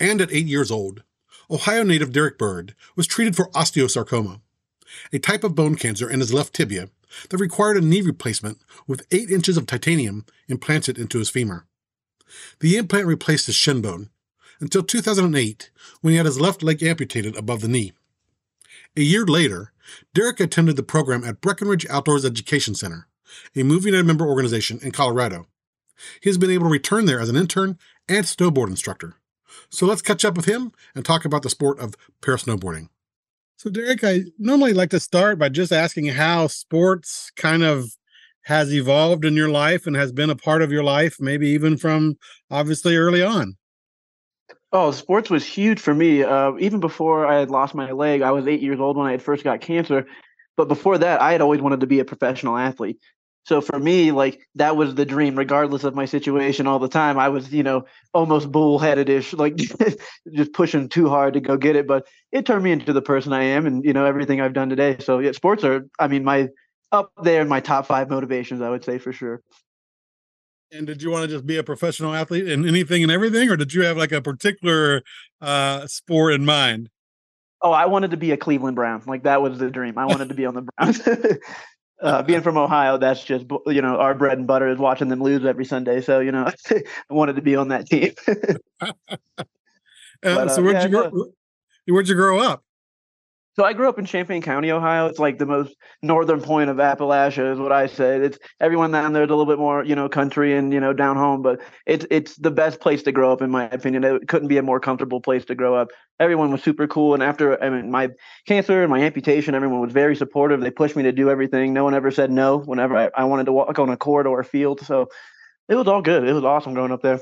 and at eight years old, Ohio native Derick Byrd was treated for osteosarcoma, a type of bone cancer in his left tibia that required a knee replacement with eight inches of titanium implanted into his femur. The implant replaced his shin bone until 2008 when he had his left leg amputated above the knee. A year later, Derick attended the program at Breckenridge Outdoors Education Center, a Move United member organization in Colorado. He has been able to return there as an intern and snowboard instructor. So let's catch up with him and talk about the sport of parasnowboarding. So, Derick, I normally like to start by just asking how sports kind of has evolved in your life and has been a part of your life, maybe even from obviously early on. Oh, sports was huge for me. Uh, even before I had lost my leg, I was eight years old when I had first got cancer. But before that, I had always wanted to be a professional athlete. So for me, like that was the dream, regardless of my situation all the time. I was, you know, almost bullheaded ish, like just pushing too hard to go get it. But it turned me into the person I am and, you know, everything I've done today. So yeah, sports are, I mean, my up there in my top five motivations, I would say for sure. And did you want to just be a professional athlete in anything and everything, or did you have like a particular uh, sport in mind? Oh, I wanted to be a Cleveland Brown. Like that was the dream. I wanted to be on the Browns. uh, being from Ohio, that's just you know our bread and butter is watching them lose every Sunday. So you know, I wanted to be on that team. uh, but, so where'd yeah, you grow? Where'd you grow up? So I grew up in Champaign County, Ohio. It's like the most northern point of Appalachia, is what I say. It's everyone down there is a little bit more, you know, country and you know down home, but it's it's the best place to grow up, in my opinion. It couldn't be a more comfortable place to grow up. Everyone was super cool, and after I mean my cancer and my amputation, everyone was very supportive. They pushed me to do everything. No one ever said no whenever I, I wanted to walk on a court or a field. So it was all good. It was awesome growing up there.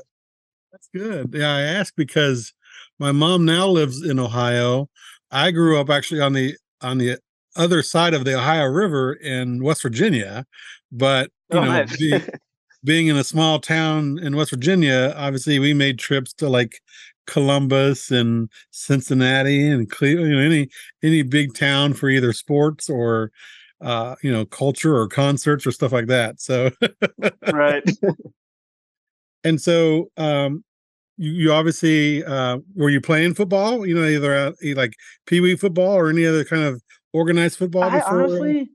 That's good. Yeah, I asked because my mom now lives in Ohio I grew up actually on the on the other side of the Ohio River in West Virginia, but you oh, know, nice. being, being in a small town in West Virginia, obviously we made trips to like Columbus and Cincinnati and Cleveland, you know, any any big town for either sports or uh, you know, culture or concerts or stuff like that. So right. and so um you, you obviously uh, were you playing football? You know, either uh, like pee wee football or any other kind of organized football. I before? honestly,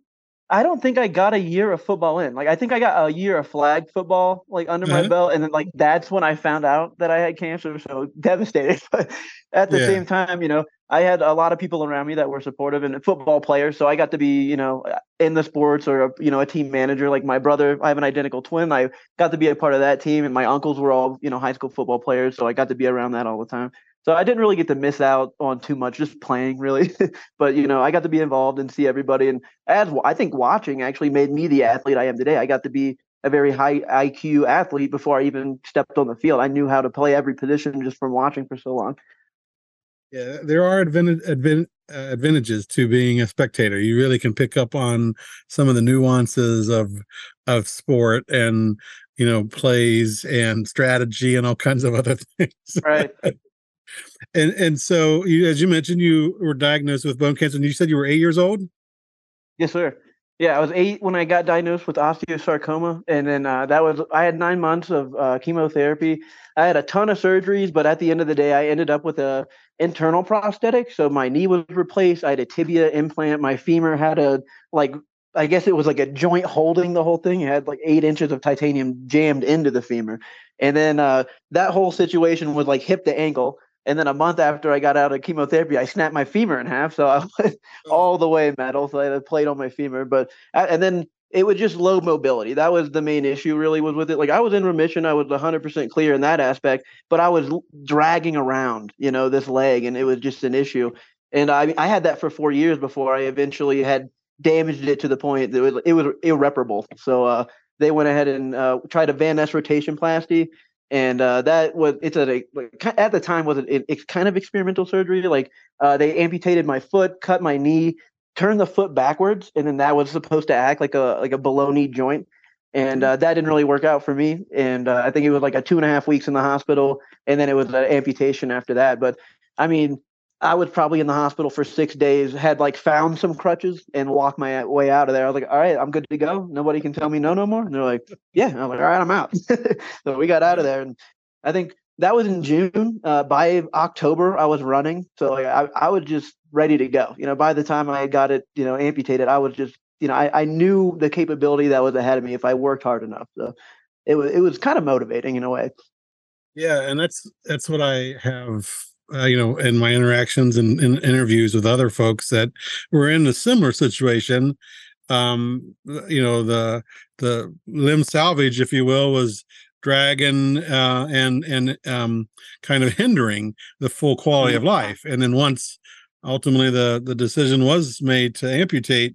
I don't think I got a year of football in. Like I think I got a year of flag football like under uh-huh. my belt, and then like that's when I found out that I had cancer. So devastated, but at the yeah. same time, you know, I had a lot of people around me that were supportive and football players. So I got to be, you know, in the sports or you know a team manager. Like my brother, I have an identical twin. I got to be a part of that team, and my uncles were all you know high school football players. So I got to be around that all the time. So I didn't really get to miss out on too much, just playing really. but you know, I got to be involved and see everybody. And as I think watching actually made me the athlete I am today. I got to be a very high IQ athlete before I even stepped on the field. I knew how to play every position just from watching for so long. Yeah, there are advantage, advantage, uh, advantages to being a spectator. You really can pick up on some of the nuances of of sport and you know plays and strategy and all kinds of other things. Right. And and so you, as you mentioned, you were diagnosed with bone cancer, and you said you were eight years old. Yes, sir. Yeah, I was eight when I got diagnosed with osteosarcoma, and then uh, that was I had nine months of uh, chemotherapy. I had a ton of surgeries, but at the end of the day, I ended up with a internal prosthetic. So my knee was replaced. I had a tibia implant. My femur had a like I guess it was like a joint holding the whole thing. It had like eight inches of titanium jammed into the femur, and then uh, that whole situation was like hip to ankle. And then a month after I got out of chemotherapy, I snapped my femur in half. So I went oh. all the way metal. So I had a plate on my femur. But and then it was just low mobility. That was the main issue. Really was with it. Like I was in remission. I was 100% clear in that aspect. But I was dragging around, you know, this leg, and it was just an issue. And I I had that for four years before I eventually had damaged it to the point that it was, it was irreparable. So uh, they went ahead and uh, tried a Van Nes rotationplasty and uh, that was it's a at the time was it, it's kind of experimental surgery. Like uh, they amputated my foot, cut my knee, turned the foot backwards, and then that was supposed to act like a like a below knee joint. And uh, that didn't really work out for me. And uh, I think it was like a two and a half weeks in the hospital, and then it was an amputation after that. But I mean, I was probably in the hospital for six days, had like found some crutches and walked my way out of there. I was like, all right, I'm good to go. Nobody can tell me no no more. And they're like, yeah. I'm like, all right, I'm out. so we got out of there. And I think that was in June. Uh, by October, I was running. So like, I, I was just ready to go. You know, by the time I got it, you know, amputated, I was just, you know, I, I knew the capability that was ahead of me if I worked hard enough. So it was, it was kind of motivating in a way. Yeah. And that's, that's what I have uh, you know, in my interactions and in interviews with other folks that were in a similar situation, um, you know, the the limb salvage, if you will, was dragging uh, and and um, kind of hindering the full quality of mm-hmm. life. And then once ultimately the the decision was made to amputate,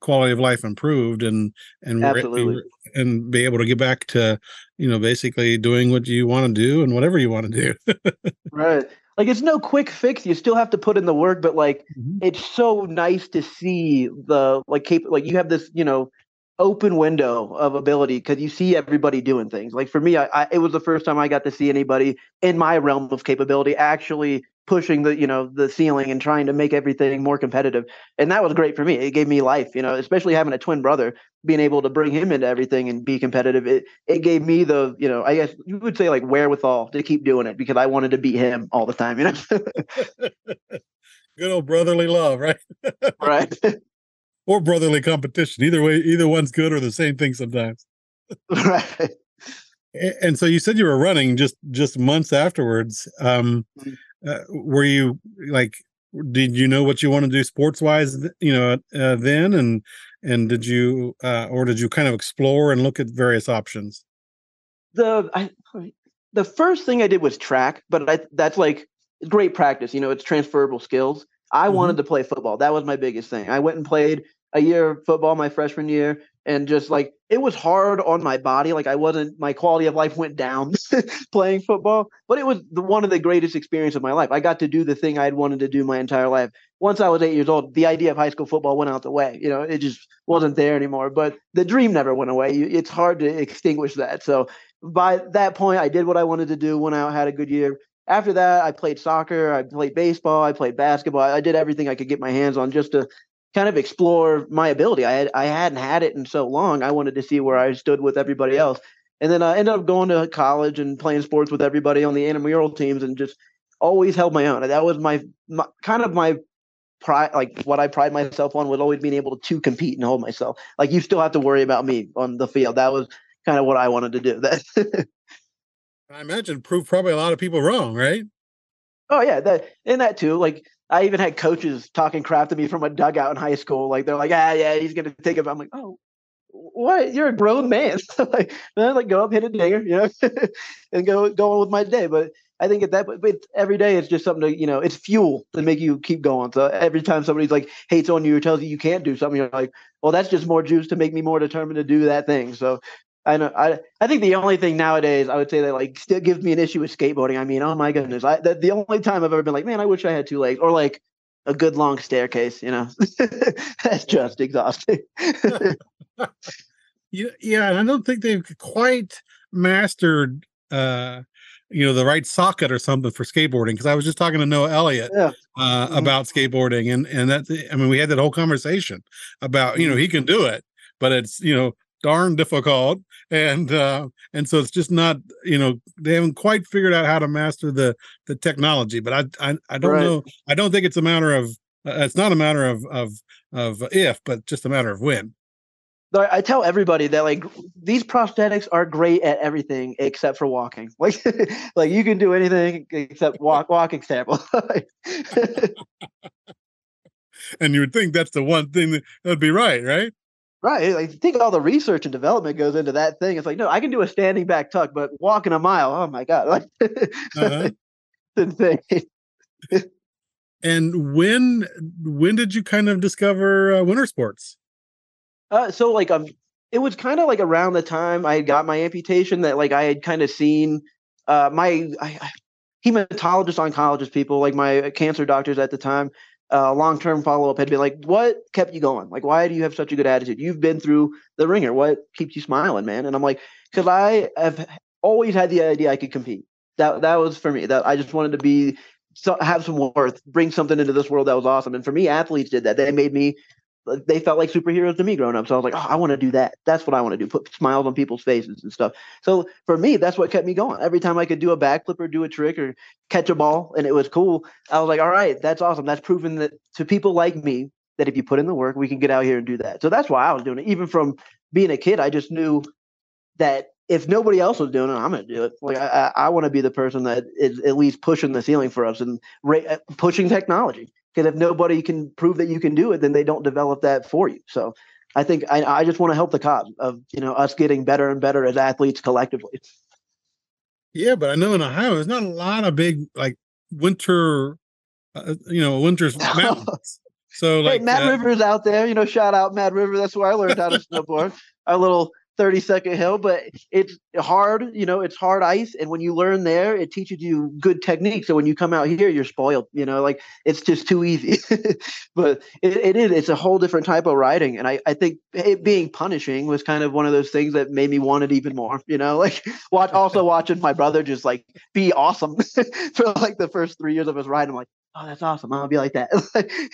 quality of life improved and and Absolutely. and be able to get back to you know basically doing what you want to do and whatever you want to do. right like it's no quick fix you still have to put in the work but like mm-hmm. it's so nice to see the like cap- like you have this you know open window of ability because you see everybody doing things like for me I, I, it was the first time i got to see anybody in my realm of capability actually pushing the you know the ceiling and trying to make everything more competitive. And that was great for me. It gave me life you know especially having a twin brother being able to bring him into everything and be competitive. It it gave me the you know i guess you would say like wherewithal to keep doing it because i wanted to beat him all the time you know? Good old brotherly love right? Right. Or brotherly competition. Either way either one's good or the same thing sometimes. Right. And so you said you were running just just months afterwards. Um mm-hmm uh, were you like did you know what you want to do sports wise you know uh, then? And and did you uh, or did you kind of explore and look at various options? The I, the first thing i did was track but I, that's like great practice you know it's transferable skills. I mm-hmm. wanted to play football. That was my biggest thing. I went and played a year of football my freshman year and just like it was hard on my body like i wasn't my quality of life went down playing football but it was the, one of the greatest experiences of my life. I got to do the thing i had wanted to do my entire life. Once i was eight years old the idea of high school football went out the way you know it just wasn't there anymore but the dream never went away. It's hard to extinguish that. So by that point i did what i wanted to do went out had a good year. After that i played soccer i played baseball i played basketball i did everything i could get my hands on just to kind of explore my ability. I had I hadn't had it in so long. I wanted to see where I stood with everybody else. And then I ended up going to college and playing sports with everybody on the intramural teams and just always held my own. That was my, my kind of my pride like what I pride myself on was always being able to compete and hold myself. Like you still have to worry about me on the field. That was kind of what I wanted to do. That I imagine proved probably a lot of people wrong, right? Oh yeah, that and that too. Like I even had coaches talking crap to me from a dugout in high school. Like they're like, ah, yeah, he's gonna take it. I'm like, oh, what? You're a grown man. like, then like go up, hit a dinger, you know, and go go on with my day. But I think at that, but every day it's just something to, you know, it's fuel to make you keep going. So every time somebody's like hates on you or tells you you can't do something, you're like, well, that's just more juice to make me more determined to do that thing. So I know. I I think the only thing nowadays I would say that like still gives me an issue with skateboarding. I mean, oh my goodness, I the, the only time I've ever been like, man, I wish I had two legs, or like a good long staircase. You know, that's just exhausting. yeah, yeah, and I don't think they've quite mastered, uh, you know, the right socket or something for skateboarding. Because I was just talking to Noah Elliott yeah. uh, mm-hmm. about skateboarding, and and that I mean, we had that whole conversation about you know mm-hmm. he can do it, but it's you know darn difficult and uh and so it's just not you know they haven't quite figured out how to master the the technology but i i, I don't right. know i don't think it's a matter of uh, it's not a matter of of of if but just a matter of when I tell everybody that like these prosthetics are great at everything except for walking. Like, like you can do anything except walk. Walking sample. and you would think that's the one thing that would be right, right? Right. Like think all the research and development goes into that thing. It's like, no, I can do a standing back tuck, but walking a mile, oh my God. Like uh-huh. insane. and when when did you kind of discover uh, winter sports? Uh, so like um it was kind of like around the time I got my amputation that like I had kind of seen uh, my I, I, hematologist, oncologist people, like my cancer doctors at the time, uh, long term follow up had been like, what kept you going? Like, why do you have such a good attitude? You've been through the ringer. What keeps you smiling, man? And I'm like, because I have always had the idea I could compete. That that was for me. That I just wanted to be so, have some worth, bring something into this world that was awesome. And for me, athletes did that. They made me they felt like superheroes to me growing up. So I was like, oh, I want to do that. That's what I want to do. Put smiles on people's faces and stuff. So for me, that's what kept me going. Every time I could do a backflip or do a trick or catch a ball and it was cool, I was like, all right, that's awesome. That's proven that to people like me that if you put in the work, we can get out here and do that. So that's why I was doing it. Even from being a kid, I just knew that if nobody else was doing it, I'm going to do it. Like I, I want to be the person that is at least pushing the ceiling for us and ra- pushing technology because if nobody can prove that you can do it, then they don't develop that for you. So I think I, I just want to help the cause of you know us getting better and better as athletes collectively. Yeah, but I know in Ohio there's not a lot of big like winter, uh, you know, winter's mountains. So like hey, Mad uh, Rivers out there, you know, shout out Mad River. That's where I learned how to snowboard. Our little 30 second hill, but it's hard, you know, it's hard ice. And when you learn there, it teaches you good technique. So when you come out here, you're spoiled, you know, like it's just too easy. but it, it is, it's a whole different type of riding. And I, I think it being punishing was kind of one of those things that made me want it even more, you know, like watch also watching my brother just like be awesome for like the first three years of his ride. I'm like, oh, that's awesome. I'll be like that.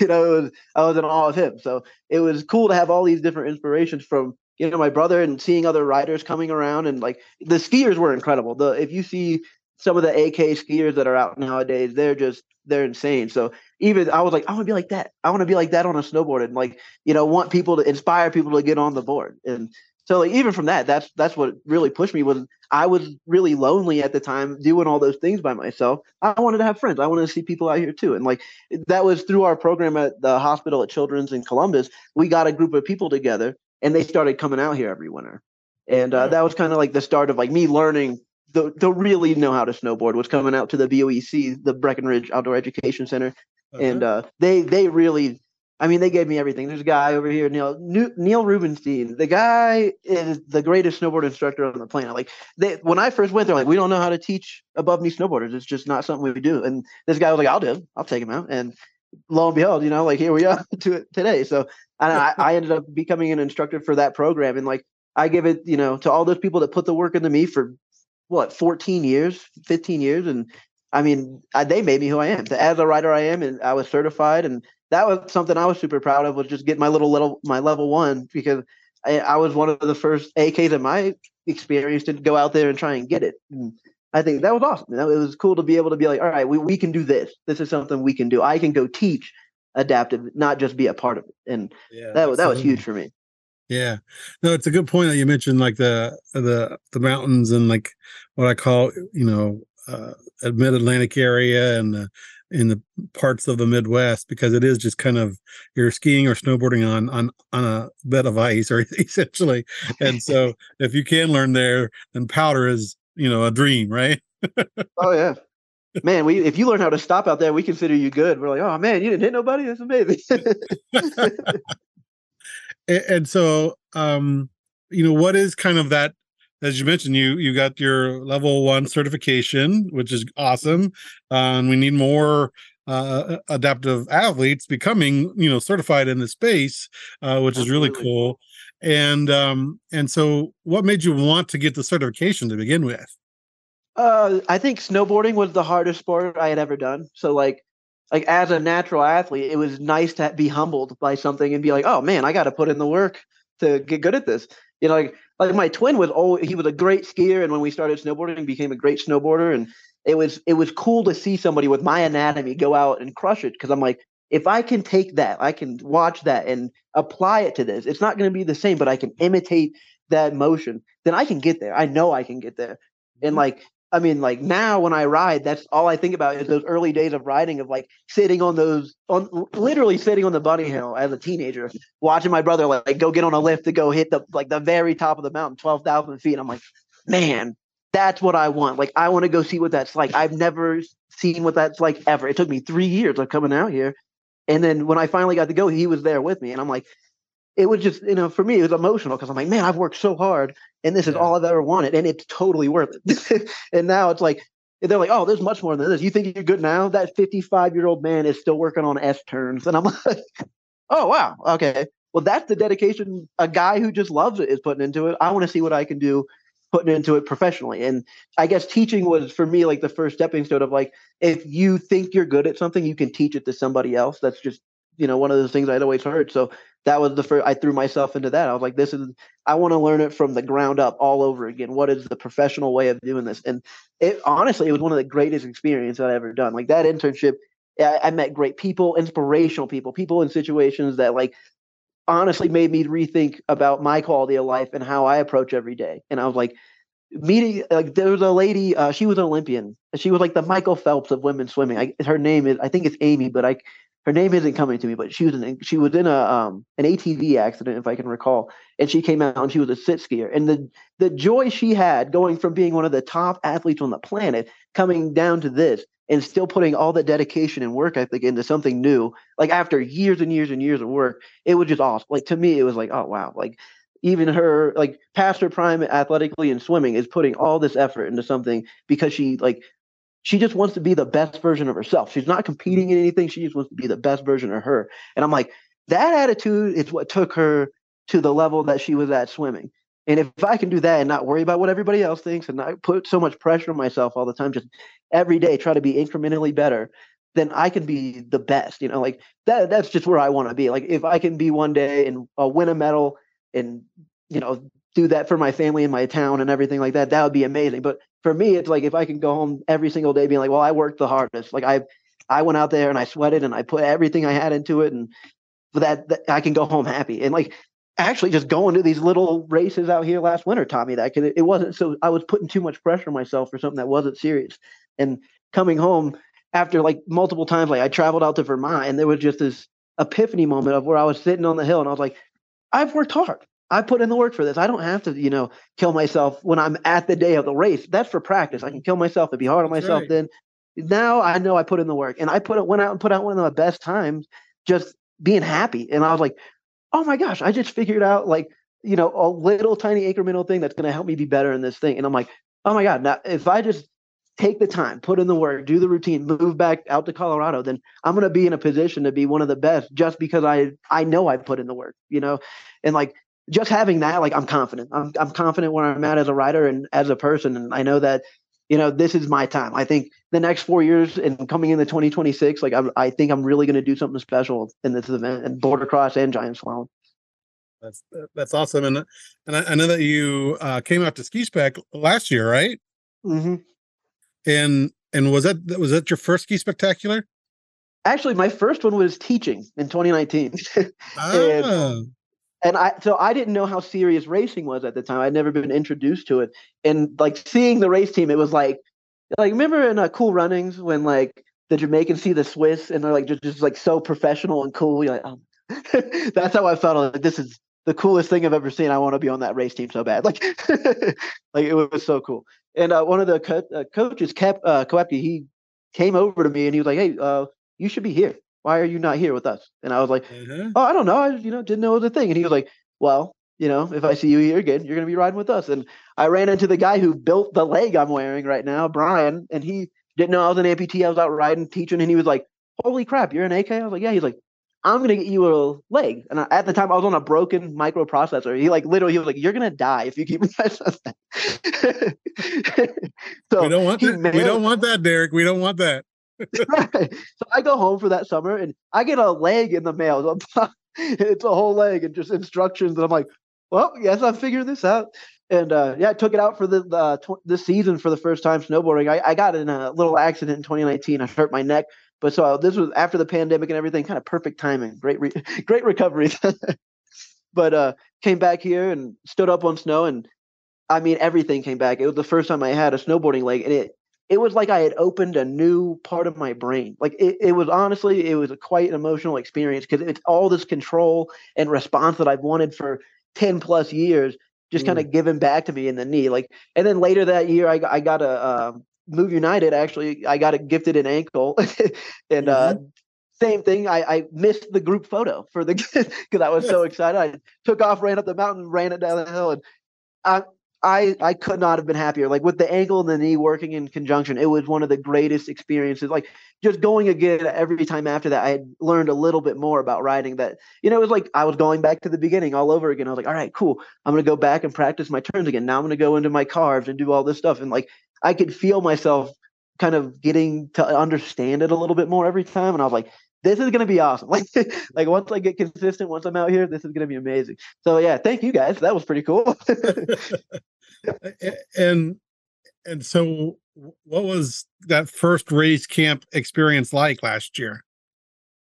you know, was, I was in awe of him. So it was cool to have all these different inspirations from you know my brother and seeing other riders coming around and like the skiers were incredible. The if you see some of the ak skiers that are out nowadays they're just they're insane. So even i was like i want to be like that. I want to be like that on a snowboard and like you know want people to inspire people to get on the board. And so like even from that that's that's what really pushed me was i was really lonely at the time doing all those things by myself. I wanted to have friends. I wanted to see people out here too. And like that was through our program at the hospital at children's in columbus we got a group of people together and they started coming out here every winter. And uh, that was kind of like the start of like me learning the to really know how to snowboard was coming out to the BOEC, the Breckenridge Outdoor Education Center, uh-huh. and uh, they they really, I mean, they gave me everything. There's a guy over here, Neil Neil Rubenstein. The guy is the greatest snowboard instructor on the planet. Like they, when I first went there, like we don't know how to teach above knee snowboarders. It's just not something we do. And this guy was like, I'll do. It. I'll take him out. And lo and behold, you know, like here we are to it today. So and I, I ended up becoming an instructor for that program. And like I give it, you know, to all those people that put the work into me for what 14 years, 15 years, and I mean, I, they made me who I am. As a writer, I am, and I was certified, and that was something I was super proud of. Was just get my little little my level one because I, I was one of the first AKs in my experience to go out there and try and get it. And I think that was awesome. You know, it was cool to be able to be like, all right, we, we can do this. This is something we can do. I can go teach adaptive, not just be a part of it. And yeah, that that was huge for me. Yeah, no, it's a good point that you mentioned, like the the the mountains and like what I call you know uh, mid Atlantic area and the in the parts of the Midwest because it is just kind of you're skiing or snowboarding on on on a bed of ice or essentially. And so if you can learn there, then powder is you know a dream, right? oh yeah, man, we if you learn how to stop out there, we consider you good. We're like, oh man, you didn't hit nobody. That's amazing. and, and, so, um, you know, what is kind of that? As you mentioned, you you got your level one certification, which is awesome. Um, we need more uh, adaptive athletes becoming, you know, certified in the space, uh, which Absolutely. is really cool. And um, and so, what made you want to get the certification to begin with? Uh, I think snowboarding was the hardest sport I had ever done. So like, like as a natural athlete, it was nice to be humbled by something and be like, oh man, I got to put in the work to get good at this. You know, like like my twin was oh he was a great skier, and when we started snowboarding, became a great snowboarder, and it was it was cool to see somebody with my anatomy go out and crush it because I'm like, if I can take that, I can watch that and apply it to this. It's not going to be the same, but I can imitate that motion. Then I can get there. I know I can get there. And mm-hmm. like I mean, like now when I ride, that's all I think about is those early days of riding, of like sitting on those, on literally sitting on the bunny hill as a teenager, watching my brother like, like go get on a lift to go hit the like the very top of the mountain, twelve thousand feet. I'm like, man, that's what I want. Like, I want to go see what that's like. I've never seen what that's like ever. It took me three years of coming out here, and then when I finally got to go, he was there with me, and I'm like, it was just, you know, for me, it was emotional because I'm like, man, I've worked so hard and this is yeah. all I've ever wanted. And it's totally worth it. and now it's like, they're like, oh, there's much more than this. You think you're good now? That 55 year old man is still working on S turns. And I'm like, oh, wow. Okay. Well, that's the dedication a guy who just loves it is putting into it. I want to see what I can do putting into it professionally. And I guess teaching was for me like the first stepping stone of like, if you think you're good at something, you can teach it to somebody else. That's just, you know, one of those things I'd always heard. So that was the first I threw myself into that. I was like, this is I want to learn it from the ground up all over again. What is the professional way of doing this? And it honestly, it was one of the greatest experiences I've ever done. Like that internship, I, I met great people, inspirational people, people in situations that like honestly made me rethink about my quality of life and how I approach every day. And I was like, meeting like there was a lady, uh, she was an Olympian. She was like the Michael Phelps of women swimming. I, her name is I think it's Amy, but I her name isn't coming to me, but she was in she was in a um an ATV accident, if I can recall, and she came out and she was a sit skier, and the the joy she had going from being one of the top athletes on the planet coming down to this and still putting all the dedication and work ethic into something new, like after years and years and years of work, it was just awesome. Like to me, it was like, oh wow, like even her like past her prime athletically and swimming is putting all this effort into something because she like she just wants to be the best version of herself. She's not competing in anything. She just wants to be the best version of her. And I'm like, that attitude is what took her to the level that she was at swimming. And if I can do that and not worry about what everybody else thinks and not put so much pressure on myself all the time, just every day try to be incrementally better, then I can be the best. You know, like that that's just where I want to be. Like if I can be one day and uh, win a medal and you know do that for my family and my town and everything like that, that would be amazing. But for me, it's like if I can go home every single day being like, well, I worked the hardest. Like I, I went out there and I sweated and I put everything I had into it, and that, that I can go home happy. And like actually just going to these little races out here last winter taught me that because it, it wasn't so I was putting too much pressure on myself for something that wasn't serious. And coming home after like multiple times, like I traveled out to Vermont and there was just this epiphany moment of where I was sitting on the hill and I was like, I've worked hard. I put in the work for this. I don't have to, you know, kill myself when I'm at the day of the race. That's for practice. I can kill myself and be hard on myself right. then. Now I know I put in the work. And I put it went out and put out one of my best times just being happy. And I was like, oh my gosh, I just figured out like, you know, a little tiny incremental thing that's gonna help me be better in this thing. And I'm like, oh my God, now if I just take the time, put in the work, do the routine, move back out to Colorado, then I'm going to be in a position to be one of the best just because I I know I put in the work, you know. And like just having that, like I'm confident. I'm I'm confident where I'm at as a writer and as a person, and I know that you know this is my time. I think the next four years and coming into 2026, like I, I think I'm really going to do something special in this event and boardercross and giant slalom. That's that's awesome, and and I, I know that you uh, came out to Ski Spec last year, right? Mm-hmm. And and was that was that your first ski spectacular? Actually, my first one was teaching in 2019. ah. and, and I so I didn't know how serious racing was at the time. I'd never been introduced to it, and like seeing the race team, it was like like remember in uh, Cool Runnings when like the Jamaicans see the Swiss and they're like just, just like so professional and cool. You're like, oh. that's how I felt. Like this is the coolest thing I've ever seen. I want to be on that race team so bad. Like, like it was so cool. And uh, one of the co- uh, coaches, Kep, uh, Koepke, he came over to me and he was like, "Hey, uh, you should be here why are you not here with us? And I was like, mm-hmm. oh, I don't know. I, you know, didn't know it was a thing. And he was like, well, you know, if I see you here again, you're going to be riding with us. And I ran into the guy who built the leg I'm wearing right now, Brian, and he didn't know I was an amputee. I was out riding, teaching, and he was like, holy crap, you're an AK? I was like, yeah. He's like, I'm going to get you a leg. And I, at the time, I was on a broken microprocessor. He like literally, he was like, you're going to die if you keep that. so we don't want that. We don't want that, Derick. We don't want that. So I go home for that summer and I get a leg in the mail. it's a whole leg and just instructions. And I'm like, well, yes, I'm figuring this out. And uh, yeah, I took it out for the, the tw- this season for the first time snowboarding. I, I got in a little accident in 2019. I hurt my neck, but so uh, this was after the pandemic and everything. Kind of perfect timing. Great, re- great recovery. but uh, came back here and stood up on snow, and I mean everything came back. It was the first time I had a snowboarding leg, and it it was like I had opened a new part of my brain. Like it, it was honestly, it was a quite an emotional experience because it's all this control and response that I've wanted for 10 plus years, just mm. kind of given back to me in the knee. Like, and then later that year, I, I got a uh, Move United. Actually, I got a gifted an ankle, and uh, mm-hmm. uh, same thing. I, I missed the group photo for the because I was so excited. I took off, ran up the mountain, ran it down the hill, and I I I could not have been happier. Like with the ankle and the knee working in conjunction, it was one of the greatest experiences. Like just going again every time after that, I had learned a little bit more about riding. That you know, it was like I was going back to the beginning all over again. I was like, all right, cool. I'm gonna go back and practice my turns again. Now I'm gonna go into my carves and do all this stuff. And like I could feel myself kind of getting to understand it a little bit more every time. And I was like, this is gonna be awesome. Like, like once I get consistent, once I'm out here, this is gonna be amazing. So yeah, thank you guys. That was pretty cool. and and so what was that first race camp experience like last year?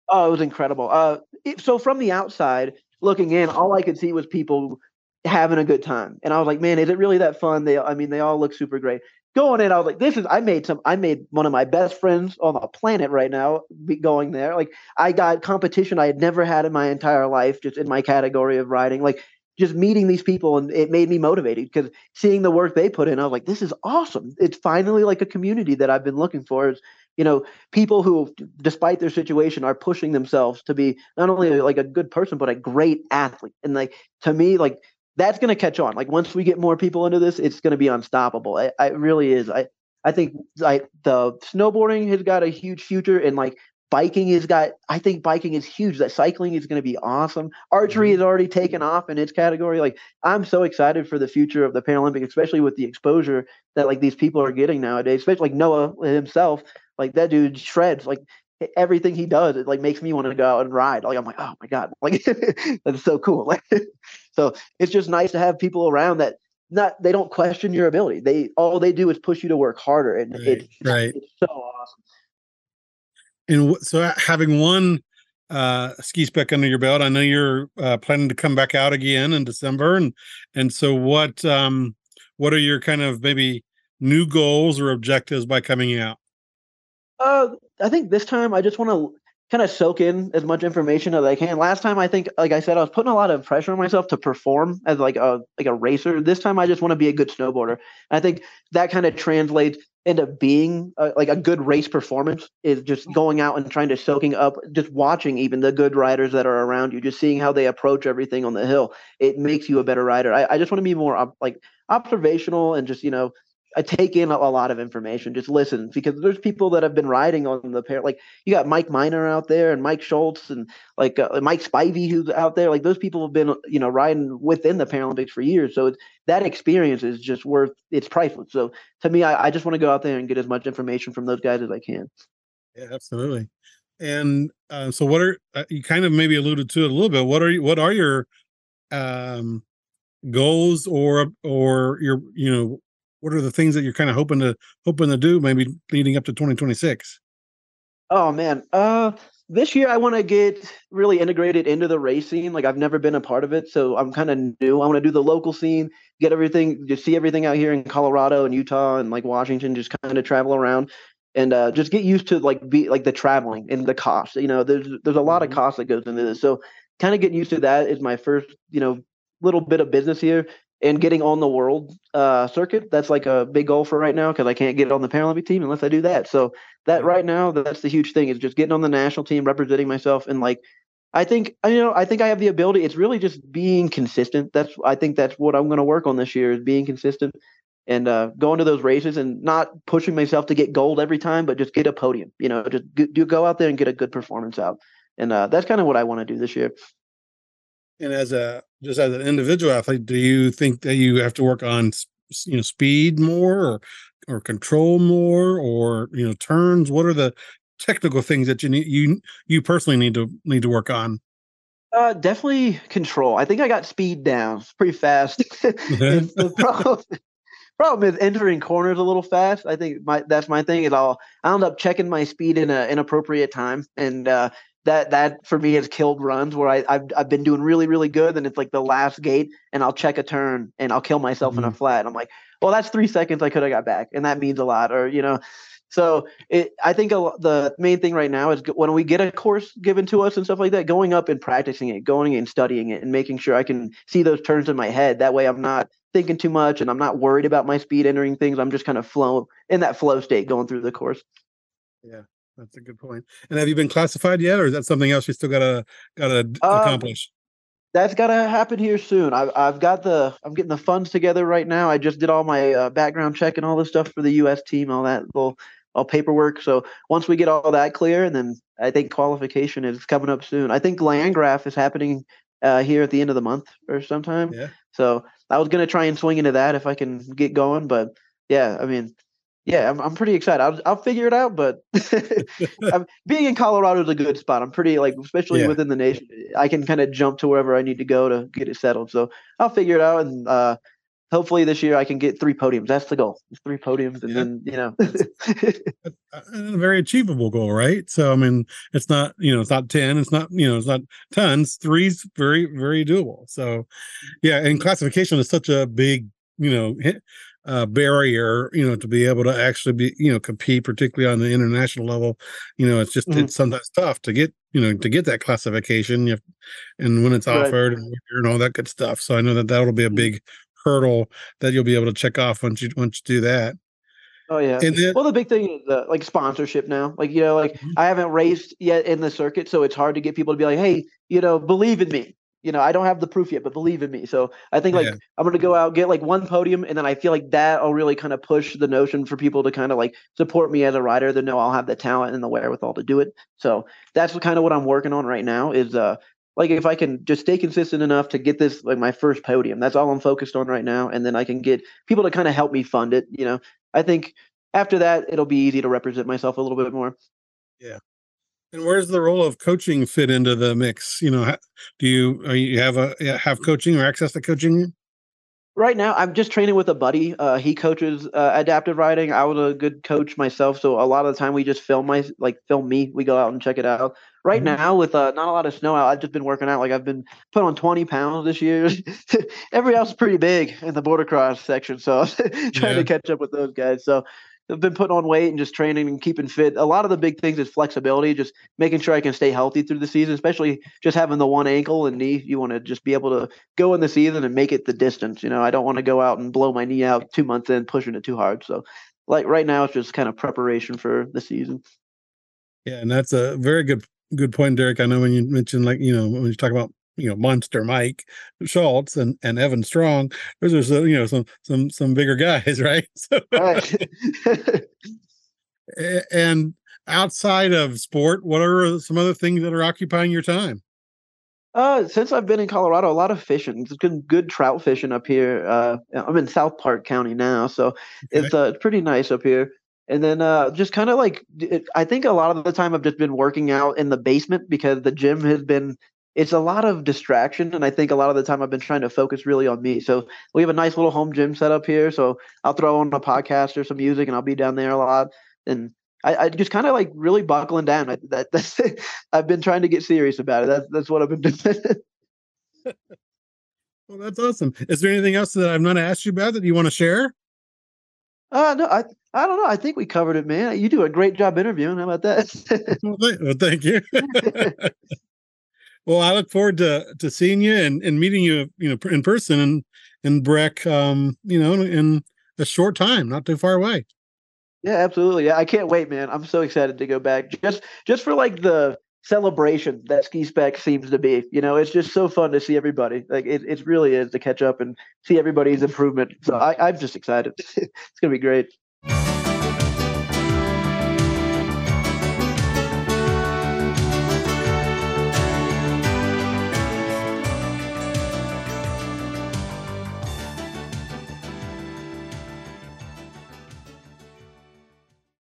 Oh, it was incredible. Uh, it, so from the outside looking in, all I could see was people having a good time, and I was like, "Man, is it really that fun?" They, I mean, they all look super great going in, I was like, this is I made some I made one of my best friends on the planet right now going there. Like I got competition I had never had in my entire life, just in my category of riding. Like just meeting these people and it made me motivated because seeing the work they put in, I was like, this is awesome. It's finally like a community that I've been looking for. Is you know, people who, despite their situation, are pushing themselves to be not only like a good person, but a great athlete. And like to me, like that's going to catch on. Like once we get more people into this, it's going to be unstoppable. It, it really is. I I think like the snowboarding has got a huge future, and like biking has got. I think biking is huge. That cycling is going to be awesome. Archery mm-hmm. has already taken off in its category. Like I'm so excited for the future of the Paralympic, especially with the exposure that like these people are getting nowadays. Especially like Noah himself. Like that dude shreds. Like everything he does, it like makes me want to go out and ride. Like I'm like, oh my god, like that's so cool. Like so, it's just nice to have people around that not they don't question your ability. They all they do is push you to work harder, and right, it's, right. it's so awesome. And so, having one uh, ski spec under your belt, I know you're uh, planning to come back out again in December, and and so what um what are your kind of maybe new goals or objectives by coming out? Uh, I think this time I just want to kind of soak in as much information as I can. Last time I think, like I said, I was putting a lot of pressure on myself to perform as like a like a racer. This time I just want to be a good snowboarder. And I think that kind of translates into being a, like a good race performance is just mm-hmm. going out and trying to soaking up, just watching even the good riders that are around you, just seeing how they approach everything on the hill. It makes you a better rider. I, I just want to be more like observational and just you know I take in a, a, lot of information, just listen because there's people that have been riding on the pair. Like you got Mike Minor out there and Mike Schultz and like uh, Mike Spivey who's out there. Like those people have been you know riding within the Paralympics for years. So that experience is just worth it's priceless. So to me, I, I just want to go out there and get as much information from those guys as I can. Yeah, absolutely. And uh, so, what are uh, you kind of maybe alluded to it a little bit? What are you? What are your um, goals or or your you know what are the things that you're kind of hoping to hoping to do maybe leading up to 2026 oh man uh this year i want to get really integrated into the race scene like i've never been a part of it so i'm kind of new i want to do the local scene get everything just see everything out here in colorado and utah and like washington just kind of travel around and uh, just get used to like be like the traveling and the cost you know there's there's a lot of mm-hmm. cost that goes into this so kind of getting used to that is my first you know little bit of business here and getting on the world uh, circuit. That's like a big goal for right now because I can't get on the Paralympic team unless I do that. So that right now, that's the huge thing is just getting on the national team, representing myself, and like I think you know I think I have the ability. It's really just being consistent. That's I think that's what I'm going to work on this year is being consistent and uh, going to those races and not pushing myself to get gold every time, but just get a podium. You know, just do go out there and get a good performance out. And uh, that's kind of what I want to do this year. And as a just as an individual athlete, do you think that you have to work on you know speed more or or control more or you know turns? What are the technical things that you need you you personally need to need to work on? Uh, definitely control. I think I got speed down pretty fast. the problem, problem is entering corners a little fast. I think my that's my thing is I'll I end up checking my speed in an inappropriate time, and uh, that that for me has killed runs where I, I've I've been doing really really good and it's like the last gate and I'll check a turn and I'll kill myself mm-hmm. in a mm-hmm. flat. I'm like, well, that's three seconds I could have got back, and that means a lot. Or you know, so it, I think a, the main thing right now is when we get a course given to us and stuff like that, going up and practicing it, going and studying it, and making sure I can see those turns in my head. That way, I'm not thinking too much and I'm not worried about my speed entering things. I'm just kind of flow in that flow state going through the course. Yeah. That's a good point. And have you been classified yet, or is that something else you still gotta gotta um, accomplish? That's gotta happen here soon. I've I've got the I'm getting the funds together right now. I just did all my uh, background check and all this stuff for the U.S. team, all that little all paperwork. So once we get all that clear, and then I think qualification is coming up soon. I think Landgraf is happening uh, here at the end of the month or sometime. Yeah. So I was gonna try and swing into that if I can get going, but yeah, I mean, yeah, I'm I'm pretty excited. I'll I'll figure it out, but being in Colorado is a good spot. I'm pretty like, especially yeah. within the nation, I can kind of jump to wherever I need to go to get it settled. So I'll figure it out, and uh, hopefully this year I can get three podiums. That's the goal. Three podiums, and yeah. then you know, a very achievable goal, right? So I mean, it's not you know, it's not ten, it's not you know, it's not tons. Three's very very doable. So yeah, and classification is such a big you know hit, uh, barrier, you know, to be able to actually be, you know, compete, particularly on the international level. You know, it's just mm-hmm. it's sometimes tough to get, you know, to get that classification. Have, and when it's right. offered and, and all that good stuff. So I know that that'll be a mm-hmm. big hurdle that you'll be able to check off once you once you do that. Oh yeah. Then, well, the big thing is uh, like sponsorship now. Like you know, like mm-hmm. I haven't raced yet in the circuit, so it's hard to get people to be like, "Hey, you know, believe in me." You know, I don't have the proof yet, but believe in me. So I think like yeah. I'm gonna go out get like one podium, and then I feel like that will really kind of push the notion for people to kind of like support me as a rider. They know I'll have the talent and the wherewithal to do it. So that's kind of what I'm working on right now. Is uh like if I can just stay consistent enough to get this like my first podium. That's all I'm focused on right now, and then I can get people to kind of help me fund it. You know, I think after that it'll be easy to represent myself a little bit more. Yeah. And where's the role of coaching fit into the mix? You know, do you you have a have coaching or access to coaching? Right now, I'm just training with a buddy. Uh, he coaches uh, adaptive riding. I was a good coach myself, so a lot of the time we just film my like film me. We go out and check it out. Right mm-hmm. now, with uh, not a lot of snow out, I've just been working out. Like I've been put on 20 pounds this year. Everybody else is pretty big in the boardercross section, so I'm trying yeah. to catch up with those guys. So have been putting on weight and just training and keeping fit. A lot of the big things is flexibility, just making sure I can stay healthy through the season, especially just having the one ankle and knee. You want to just be able to go in the season and make it the distance. You know, I don't want to go out and blow my knee out two months in, pushing it too hard. So, like right now, it's just kind of preparation for the season. Yeah, and that's a very good good point, Derick. I know when you mentioned like you know when you talk about you know monster Mike Schultz and and Evan Strong. Those are some you know some some some bigger guys, right? So, right. and outside of sport, what are some other things that are occupying your time? Uh, since I've been in Colorado, a lot of fishing. It's good, good trout fishing up here. Uh, I'm in South Park County now, so okay. it's uh, pretty nice up here. And then uh, just kind of like, it, I think a lot of the time I've just been working out in the basement because the gym has been it's a lot of distraction and i think a lot of the time i've been trying to focus really on me so we have a nice little home gym set up here so i'll throw on a podcast or some music and i'll be down there a lot and i, I just kind of like really buckling down I, that, that's i've been trying to get serious about it that's, that's what i've been doing well that's awesome is there anything else that i've not asked you about that you want to share uh no i I don't know. I think we covered it, man. You do a great job interviewing. How about that? well, thank you. Well, I look forward to to seeing you and, and meeting you, you know, in person and in Breck, um, you know, in a short time, not too far away. Yeah, absolutely. Yeah, I can't wait, man. I'm so excited to go back just just for like the celebration that ski spec seems to be. You know, it's just so fun to see everybody. Like it, it really is to catch up and see everybody's improvement. So I, I'm just excited. it's gonna be great.